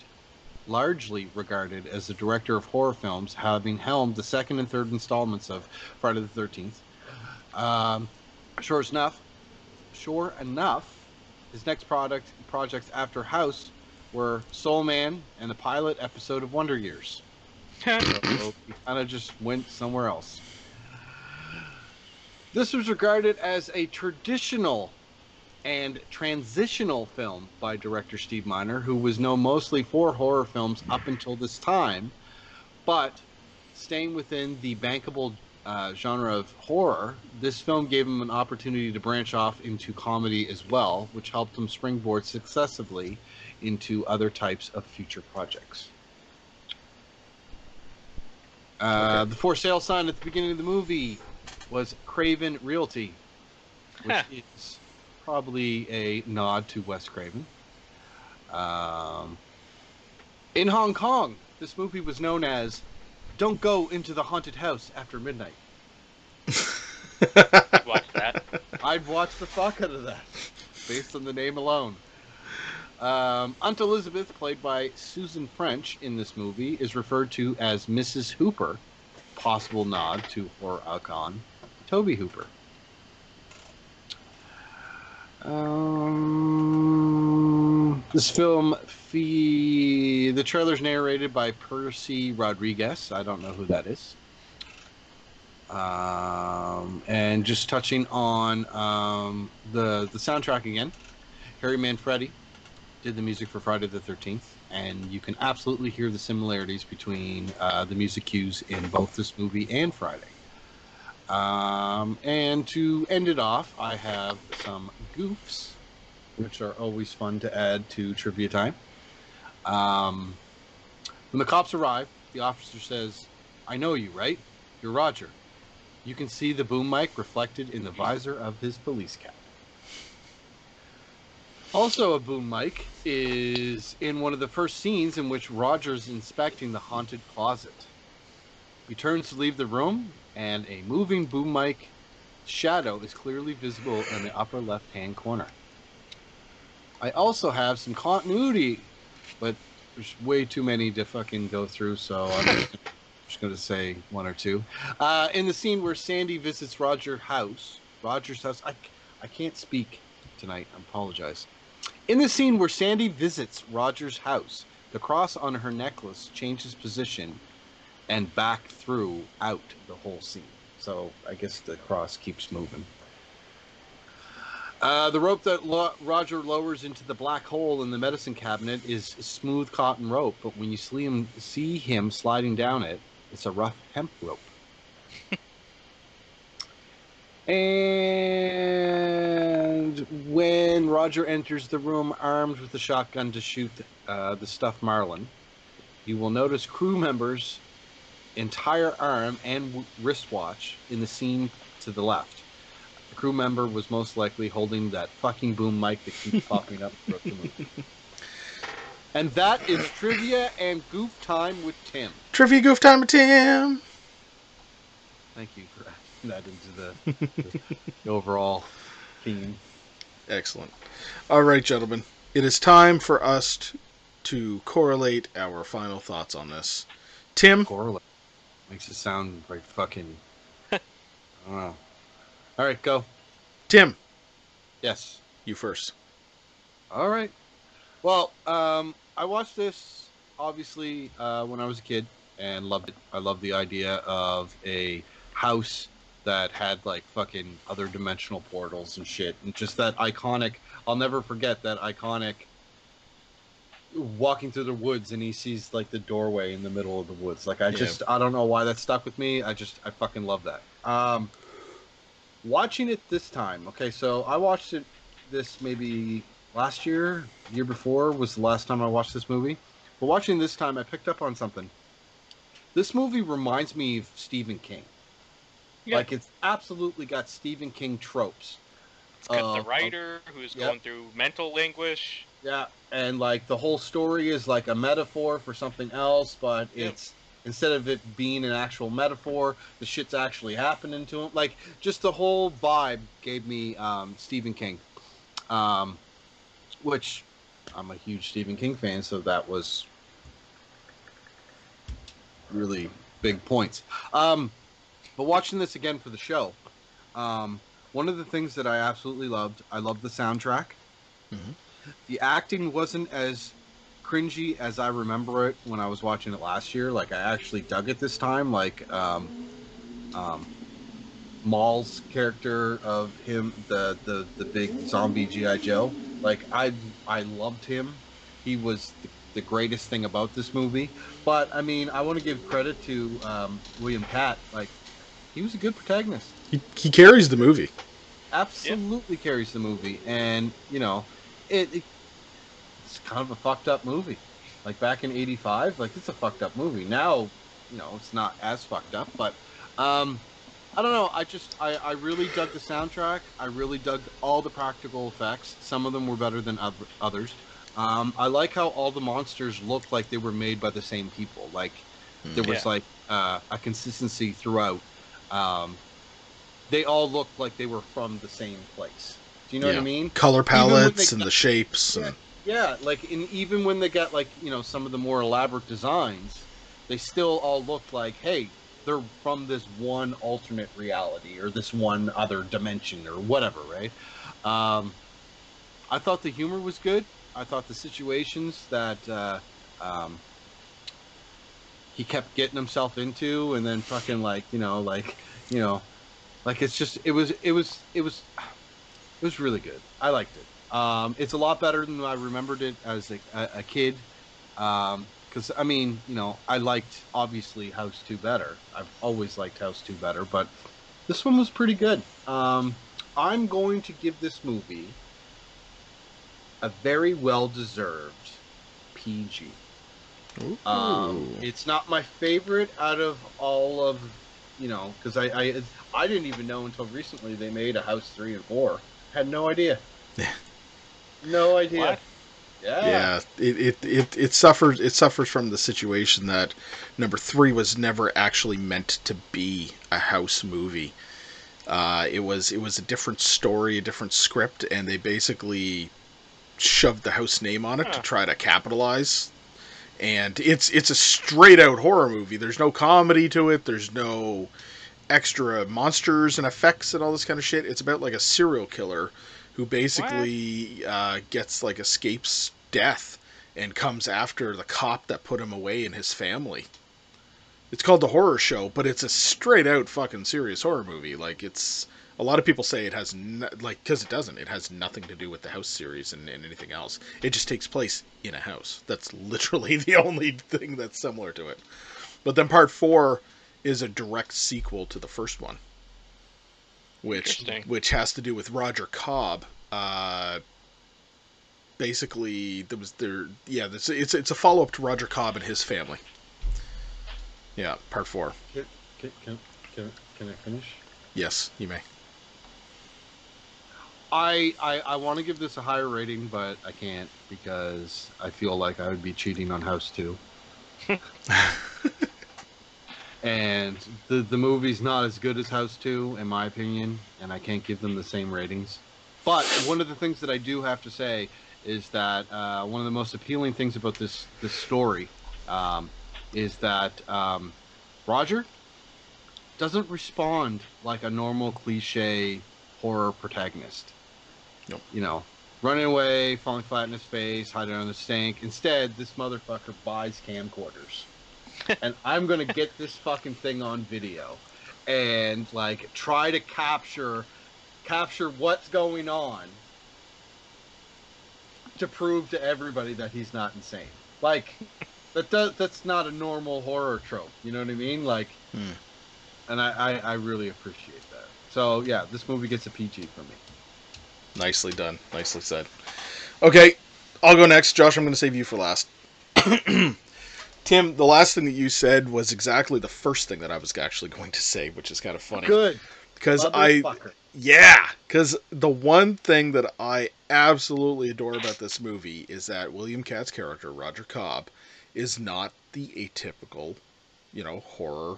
largely regarded as the director of horror films, having helmed the second and third installments of Friday the Thirteenth. Um, sure enough, sure enough, his next product projects after House were Soul Man and the pilot episode of Wonder Years. So he kind of just went somewhere else. This was regarded as a traditional and transitional film by director Steve Miner, who was known mostly for horror films up until this time, but staying within the bankable uh, genre of horror, this film gave him an opportunity to branch off into comedy as well, which helped him springboard successively into other types of future projects. Uh, The for sale sign at the beginning of the movie was Craven Realty, which Huh. is probably a nod to Wes Craven. Um, in Hong Kong, this movie was known as Don't Go into the Haunted House After Midnight. Watch that. I'd watch the fuck out of that, based on the name alone. Um, Aunt Elizabeth, played by Susan French in this movie, is referred to as Mrs. Hooper, possible nod to horror icon Tobe Hooper. Um, this film, fee, the trailer's narrated by Percy Rodrigues. I don't know who that is. Um, and just touching on um, the the soundtrack again, Harry Manfredi did the music for Friday the Thirteenth, and you can absolutely hear the similarities between uh, the music cues in both this movie and Friday. Um, and to end it off, I have some goofs, which are always fun to add to trivia time. Um, when the cops arrive, the officer says, "I know you, right? You're Roger." You can see the boom mic reflected in the visor of his police cap. Also, a boom mic is in one of the first scenes in which Roger's inspecting the haunted closet. He turns to leave the room, and a moving boom mic shadow is clearly visible in the upper left hand corner. I also have some continuity, but there's way too many to fucking go through, so I'm just, going to say one or two. Uh, in the scene where Sandy visits Roger's house, Roger's house, I, I can't speak tonight, I apologize. In the scene where Sandy visits Roger's house, the cross on her necklace changes position and back through out the whole scene. So I guess the cross keeps moving. Uh, the rope that Lo- Roger lowers into the black hole in the medicine cabinet is smooth cotton rope, but when you see him, see him sliding down it, it's a rough hemp rope. and when Roger enters the room armed with a shotgun to shoot uh, the stuffed marlin, you will notice crew members' entire arm and wristwatch in the scene to the left. The crew member was most likely holding that fucking boom mic that keeps popping up throughout the movie. And that is trivia and goof time with Tim. Trivia goof time with Tim. Thank you for adding that into the, the overall theme. Excellent. All right, gentlemen. It is time for us t- to correlate our final thoughts on this. Tim, Correlate. Makes it sound like fucking. I don't know. All right, go. Tim, Yes. you first. All right. Well, um, I watched this obviously uh, when I was a kid and loved it. I loved the idea of a house that had like fucking other dimensional portals and shit, and just that iconic. I'll never forget that iconic. Walking through the woods and he sees like the doorway in the middle of the woods. Like I Yeah. just I don't know why that stuck with me. I just I fucking love that. Um, watching it this time. Okay, so I watched it this maybe last year, year before was the last time I watched this movie. But watching this time, I picked up on something. This movie reminds me of Stephen King. Yeah. Like it's absolutely got Stephen King tropes. It's got Uh, the writer who's yeah. going through mental anguish. Yeah, and like the whole story is like a metaphor for something else, but Yeah. it's instead of it being an actual metaphor, the shit's actually happening to him. Like just the whole vibe gave me um, Stephen King, um, which I'm a huge Stephen King fan, so that was really big points. Um, but watching this again for the show, um, one of the things that I absolutely loved, I loved the soundtrack. Mhm. The acting wasn't as cringy as I remember it when I was watching it last year. Like I actually dug it this time. Like um, um, Moll's character of him, the the the big zombie GI Joe. Like I I loved him. He was the, the greatest thing about this movie. But I mean, I want to give credit to um, William Katt. Like he was a good protagonist. He, he carries the movie. absolutely carries the movie. And you know it, it it's kind of a fucked up movie. Like back in 85 like it's a fucked up movie. Now you know it's not as fucked up but um i don't know. I just i i really dug the soundtrack. I really dug all the practical effects. Some of them were better than oth- others. Um i like how all the monsters looked like they were made by the same people. Like there was Yeah. like uh, a consistency throughout um they all looked like they were from the same place. Do you know what I mean? Color palettes and got- the shapes. Yeah. And, Yeah, like in even when they got like you know some of the more elaborate designs, they still all looked like hey they're from this one alternate reality or this one other dimension or whatever, right? Um, I thought the humor was good. I thought the situations that uh, um, he kept getting himself into, and then fucking like you know like you know like it's just it was it was it was it was really good. I liked it. Um, it's a lot better than I remembered it as a, a, a kid. Because I mean, you know, I liked obviously House Two better. I've always liked House Two better, but this one was pretty good. Um, I'm going to give this movie a very well deserved PG. Um, it's not my favorite out of all of, you know, because I, I I didn't even know until recently they made a House three and four. Had no idea. No idea. What? Yeah. yeah, it, it, it, it suffers it suffers from the situation that number three was never actually meant to be a house movie. Uh, it was it was a different story, a different script, and they basically shoved the house name on it to try to capitalize. And it's it's a straight out horror movie. There's no comedy to it. There's no extra monsters and effects and all this kind of shit. It's about like a serial killer who basically uh, gets like escapes death and comes after the cop that put him away and his family. It's called the horror show, but it's a straight out fucking serious horror movie. Like it's a lot of people say it has no, like because it doesn't. It has nothing to do with the house series and, and anything else. It just takes place in a house. That's literally the only thing that's similar to it. But then part four is a direct sequel to the first one, which which has to do with Roger Cobb. Uh, basically, there was there. Yeah, this, it's it's a follow up to Roger Cobb and his family. Yeah, part four. Can, can, can, can, can I finish? Yes, you may. I, I, I want to give this a higher rating, but I can't because I feel like I would be cheating on House 2. and the, the movie's not as good as House 2, in my opinion, and I can't give them the same ratings. But one of the things that I do have to say is that uh, one of the most appealing things about this, this story um, is that um, Roger doesn't respond like a normal cliche horror protagonist. Nope. You know, running away, falling flat in his face, hiding under the sink. Instead, this motherfucker buys camcorders. and I'm gonna get this fucking thing on video and like try to capture capture what's going on to prove to everybody that he's not insane. Like that does that's not a normal horror trope. You know what I mean? Like Hmm. and I, I, I really appreciate that. So yeah, this movie gets a PG from me. Nicely done. Nicely said. Okay, I'll go next. Josh, I'm going to save you for last. Tim, the last thing that you said was exactly the first thing that I was actually going to say, which is kind of funny. Good. Because I, Motherfucker. yeah, because the one thing that I absolutely adore about this movie is that William Katt's character, Roger Cobb, is not the atypical, you know, horror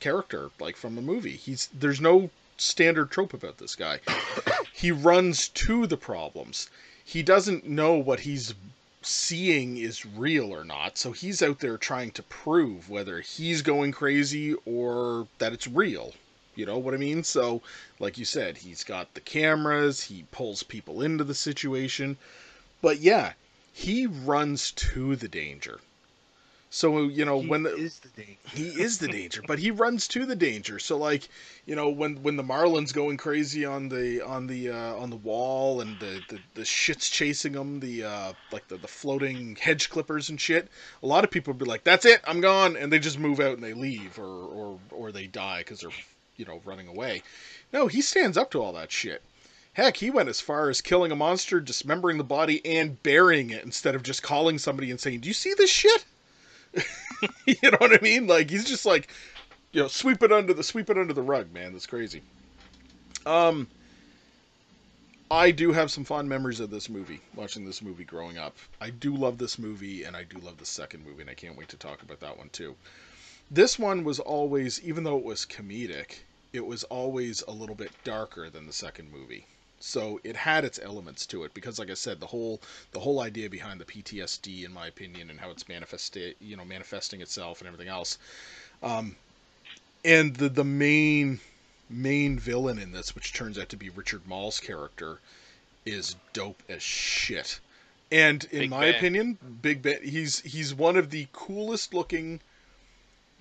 character like from a movie. He's there's no standard trope about this guy. he runs to the problems. He doesn't know what he's seeing is real or not, so he's out there trying to prove whether he's going crazy or that it's real. You know what I mean? So, like you said, he's got the cameras, he pulls people into the situation. But yeah, he runs to the danger. So, you know, He when the, is the danger. he is the danger, but he runs to the danger. So like, you know, when when the Marlin's going crazy on the on the uh, on the wall and the, the the shit's chasing them, the uh, like the, the floating hedge clippers and shit, a lot of people would be like, "That's it, I'm gone," and they just move out and they leave, or or or they die because they're you know running away. No, he stands up to all that shit. Heck, he went as far as killing a monster, dismembering the body, and burying it instead of just calling somebody and saying, "Do you see this shit?" you know what I mean? Like he's just like, you know, sweep it under the sweep it under the rug, man. That's crazy. Um, I do have some fond memories of this movie, watching this movie growing up. I do love this movie, and I do love the second movie, and I can't wait to talk about that one too. This one was always, even though it was comedic, it was always a little bit darker than the second movie. So it had its elements to it because, like I said, the whole the whole idea behind the PTSD, in my opinion, and how it's manifested, you know, manifesting itself and everything else. Um, and the the main main villain in this, which turns out to be Richard Moll's character, is dope as shit. And in Big my Ben. opinion, Big Ben, he's he's one of the coolest looking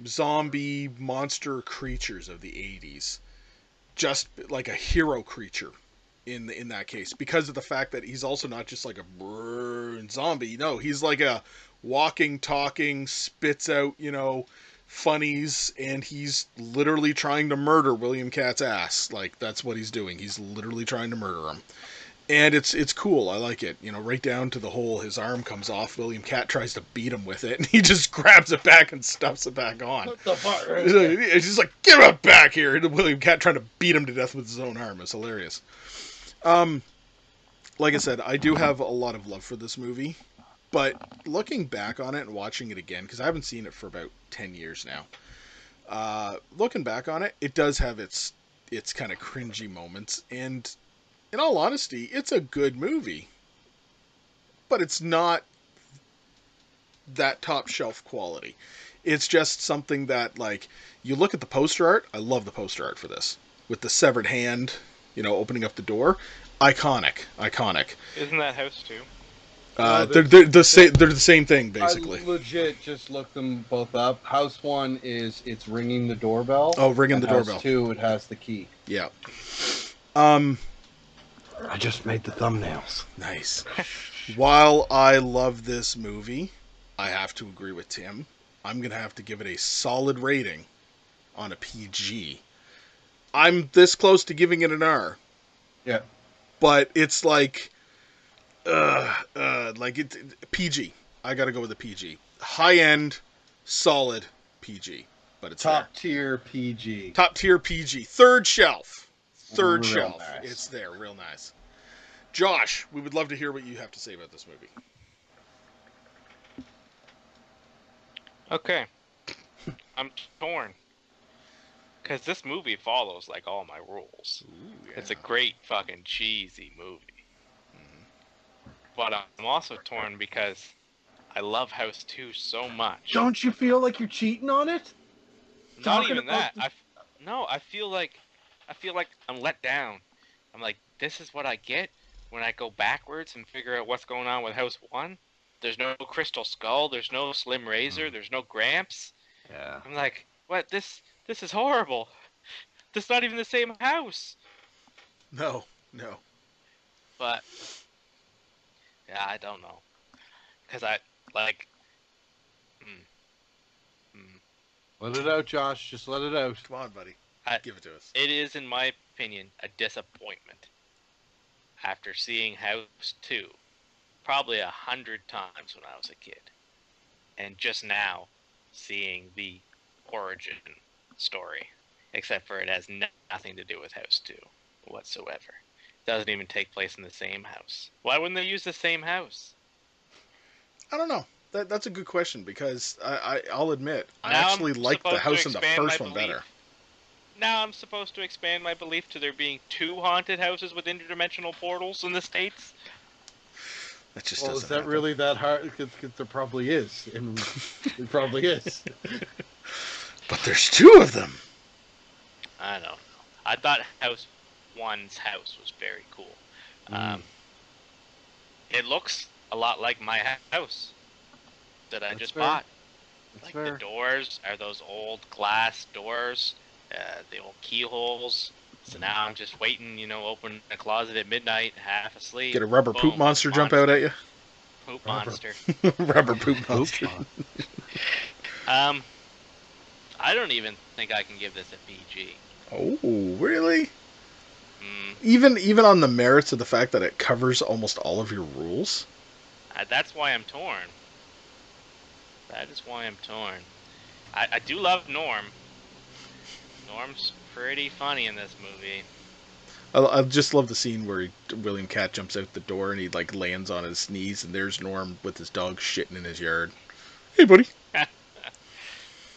zombie monster creatures of the 80s. Just like a hero creature in in that case because of the fact that he's also not just like a zombie. No, he's like a walking, talking, spits out, you know, funnies, and he's literally trying to murder William Katt's ass. Like that's what he's doing. He's literally trying to murder him. And it's it's cool. I like it. You know, right down to the whole his arm comes off. William Katt tries to beat him with it, and he just grabs it back and stuffs it back on. What the fuck? It's just like, get him back here. And William Katt trying to beat him to death with his own arm. It's hilarious. Um, like I said, I do have a lot of love for this movie, but looking back on it and watching it again, because I haven't seen it for about ten years now. Uh, looking back on it, it does have its its kind of cringy moments, and in all honesty, it's a good movie, but it's not that top shelf quality. It's just something that like you look at the poster art. I love the poster art for this with the severed hand, you know, opening up the door. Iconic, iconic. Isn't that House too? Uh, No, they're, they're the same. They're the same thing basically. I legit just looked them both up. House one is it's ringing the doorbell. Oh, ringing and the house doorbell. Two, it has the key. Yeah. Um. I just made the thumbnails. Nice. While I love this movie, I have to agree with Tim. I'm gonna have to give it a solid rating on a PG. I'm this close to giving it an R. Yeah. But it's like, uh, uh, like it, it- PG. I gotta go with a PG. High end, solid PG. But it's Top there. tier PG. top tier PG. Third shelf. Third Real shelf. nice. It's there, real nice. Josh, we would love to hear what you have to say about this movie. Okay. I'm torn. Because this movie follows like all my rules. It's a great fucking cheesy movie. Mm-hmm. But I'm also torn because I love House 2 so much. Don't you feel like you're cheating on it? Not talking even that. the- I f- no, I feel like I feel like I'm let down. I'm like, this is what I get when I go backwards and figure out what's going on with House One. There's no Crystal Skull. There's no Slim Razor. Mm-hmm. There's no Gramps. Yeah. I'm like, what? This this is horrible. This is not even the same house. No, no. But yeah, I don't know, cause I like. Mm, mm, Let it out, Josh. Just let it out. Come on, buddy. I- Give it to us. It is, in my opinion, a disappointment. After seeing House 2 probably a hundred times when I was a kid. And just now, seeing the origin story, except for it has no- nothing to do with House 2 whatsoever. It Doesn't even take place in the same house. Why wouldn't they use the same house? I don't know. That, that's a good question because I, I I'll admit I Now I'm actually like the house in the first one belief. better. Now I'm supposed to expand my belief to there being two haunted houses with interdimensional portals in the states. That just Well, is that happen. really that hard? Because there probably is, and it probably is. But there's two of them. I don't know. I thought House One's house was very cool. Um, it looks a lot like my house that I That's just fair. bought. That's like fair. the doors are those old glass doors, uh, the old keyholes. So now I'm just waiting, you know, open a closet at midnight, half asleep. Get a rubber poop boom, monster jump out at you. Poop Rubber. monster. rubber poop monster. Um, I don't even think I can give this a PG. Oh, really? Mm, Even even on the merits of the fact that it covers almost all of your rules. I, that's why I'm torn. That is why I'm torn. I, I do love Norm. Norm's pretty funny in this movie. I, I just love the scene where he, William Katt jumps out the door and he like lands on his knees and there's Norm with his dog shitting in his yard. Hey, buddy.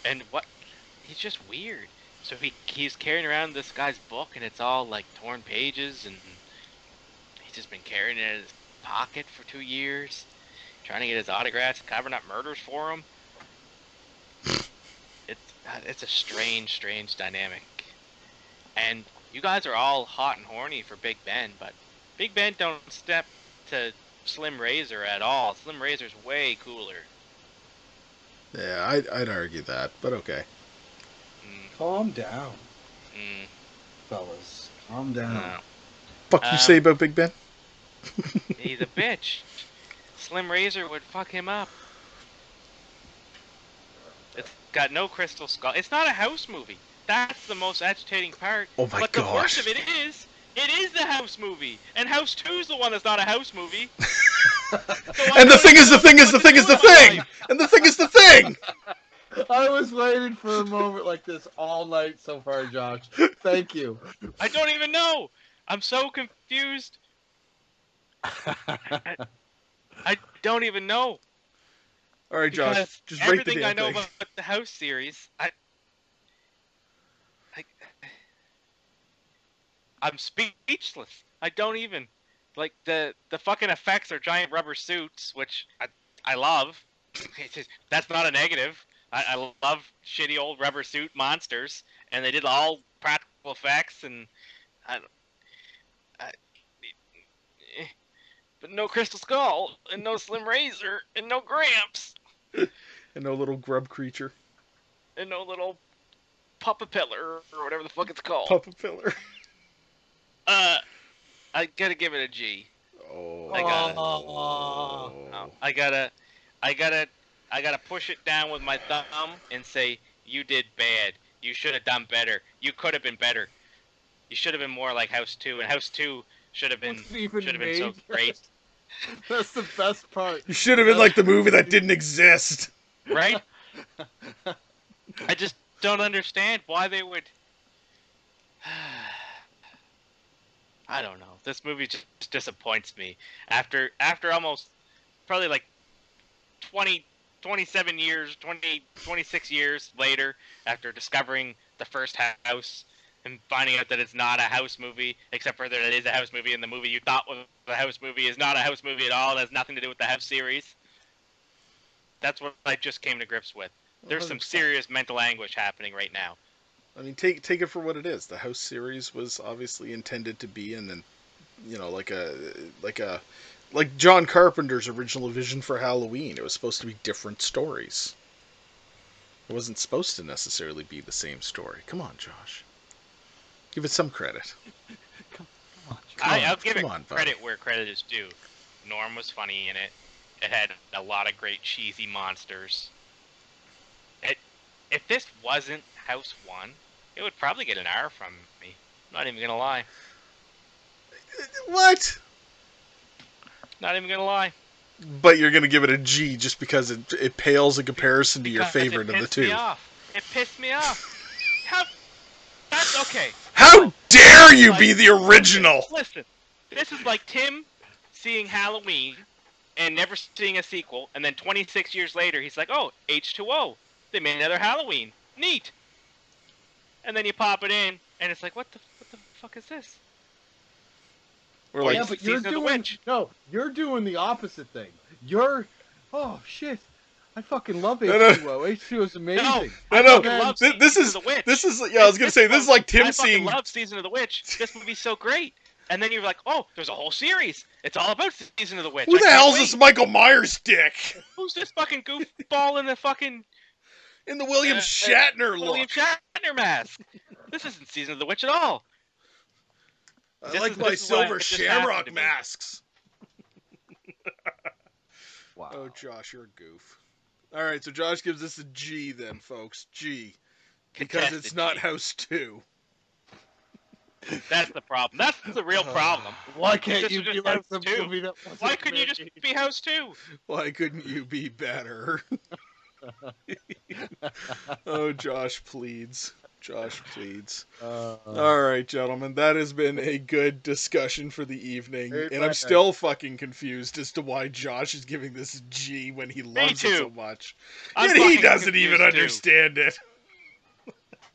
And what? He's just weird. So he he's carrying around this guy's book, and it's all like torn pages, and he's just been carrying it in his pocket for two years, trying to get his autographs, covering up murders for him. It's uh, it's a strange, strange dynamic. And you guys are all hot and horny for Big Ben, but Big Ben don't step to Slim Razor at all. Slim Razor's way cooler. Yeah, I'd, I'd argue that, but okay. Mm, Calm down, mm, fellas. Calm down. no. Fuck you Um, say about Big Ben? He's a bitch. Slim Razor would fuck him up. It's got no crystal skull. It's not a house movie. That's the most agitating part. Oh my but the worst of it is, it is the house movie, and House Two's the one that's not a house movie. So And the don't thing is, the thing is, the thing is, the thing! And the thing is, the thing! I was waiting for a moment like this all night so far, Josh. Thank you. I don't even know. I'm so confused. I don't even know. All right, Josh, Because just rate the everything I know thing. about the House series, I, I, I'm speechless. I don't even like the the fucking effects are giant rubber suits, which I I love. Just- that's not a negative. I, I love shitty old rubber suit monsters, and they did all practical effects, and I, don't- I but no Crystal Skull, and no Slim Razor, and no Gramps. And no little grub creature. and no little puppet pillar or whatever the fuck it's called. Puppet filler. Uh, I gotta give it a G. Oh. I got it. Aw. Oh, I gotta, I gotta, I gotta push it down with my thumb and say, "You did bad. You should have done better. You could have been better. You should have been more like House Two, and House Two should have been should have been so great, That's the best part. You should have been like the movie that didn't exist. right? I just don't understand why they would. I don't know. This movie just disappoints me. After after almost probably like 20 27 years, 20 26 years later after discovering the first house and finding out that it's not a house movie except for that it is a house movie and the movie you thought was a house movie is not a house movie at all. It has nothing to do with the house series. That's what I just came to grips with. There's some serious mental anguish happening right now. I mean, take take it for what it is. The House series was obviously intended to be, and then, you know, like a like a like John Carpenter's original vision for Halloween. It was supposed to be different stories. It wasn't supposed to necessarily be the same story. Come on, Josh. Give it some credit. Come on, Come I, on, I'll give it come on, buddy. credit where credit is due. Norm was funny in it. It had a lot of great cheesy monsters. It, if this wasn't House One, it would probably get an R from me. I'm Not even gonna lie. What? Not even gonna lie. but you're gonna give it a G just because it it pales in comparison to your Because it favorite of the pissed two. Me off. It pissed me off. How? That's okay. How dare you be the original? Listen, this is like Tim seeing Halloween and never seeing a sequel, and then 26 years later, he's like, "Oh, H2O, they made another Halloween. Neat." And then you pop it in, and it's like, "What the what the fuck is this?" We're like, yeah, but you're of the doing Witch. no, you're doing the opposite thing. You're, oh shit, I fucking love No, no. H2O. H2O is amazing. No, no, I no. fucking love This, this is the Witch. this is yeah. I was gonna say this is like Tim I fucking seeing. love Season of the Witch. This movie's so great. And then you're like, "Oh, there's a whole series. It's all about Season of the Witch." Who I the can't hell's wait. this Michael Myers dick Who's this fucking goofball in the fucking in the William Uh, uh, Shatner William? Shatner mask? This isn't Season of the Witch at all. I this like is- my this I- silver it just happened to shamrock masks. Wow. Oh, Josh, you're a goof. All right, so Josh gives this a G then, folks. G. Because it's not G. House 2. That's the problem. That's the real uh, problem. Why can't you be just like the two. movie that wasn't Why couldn't you just be House Two? Why couldn't you be better? oh, Josh pleads. Josh pleads. Uh, All right, gentlemen, that has been a good discussion for the evening, and I'm nice. still fucking confused as to why Josh is giving this a G when he loves it so much. I'm and he doesn't even too. understand it.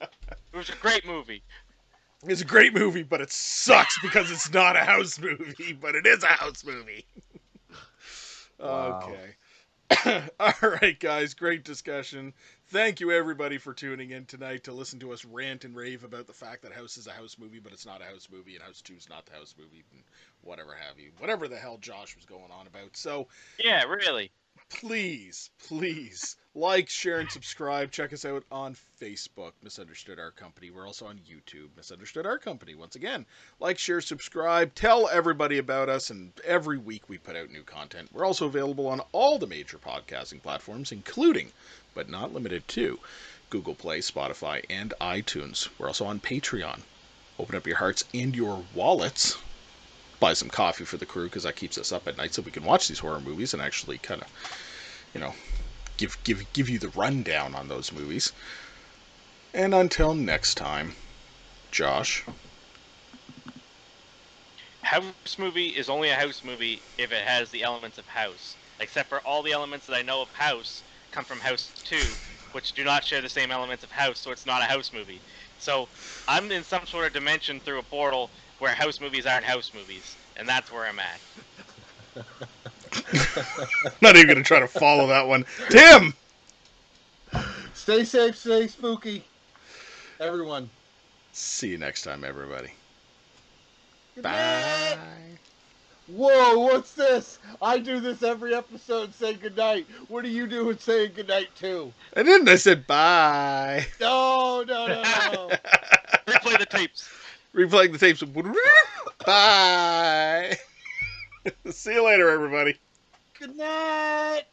It was a great movie. It's a great movie, but it sucks because it's not a house movie, but it is a house movie. Wow. Okay. All right, guys, great discussion. Thank you, everybody, for tuning in tonight to listen to us rant and rave about the fact that House is a house movie, but it's not a house movie, and House 2 is not the house movie, and whatever have you. Whatever the hell Josh was going on about. So, Yeah, really. please, please like, share, and subscribe. Check us out on Facebook, Misunderstood Our Company. We're also on YouTube, Misunderstood Our Company. Once again, like, share, subscribe, tell everybody about us, and every week we put out new content. We're also available on all the major podcasting platforms, including, but not limited to, Google Play, Spotify, and iTunes. We're also on Patreon. Open up your hearts and your wallets buy some coffee for the crew because that keeps us up at night so we can watch these horror movies and actually kind of, you know, give give give you the rundown on those movies. And until next time, Josh. House movie is only a house movie if it has the elements of House. Except for all the elements that I know of House come from House 2, which do not share the same elements of House, so it's not a House movie. So I'm in some sort of dimension through a portal where house movies aren't house movies, and that's where I'm at. Not even gonna try to follow that one. Tim. stay safe, stay spooky, everyone. See you next time, everybody. Good Bye. night. Whoa, what's this? I do this every episode. Say goodnight. What are you doing saying goodnight too? I didn't. I said bye. No, no, no, no. Replay the tapes. Replaying the tapes. Bye. See you later, everybody. Good night.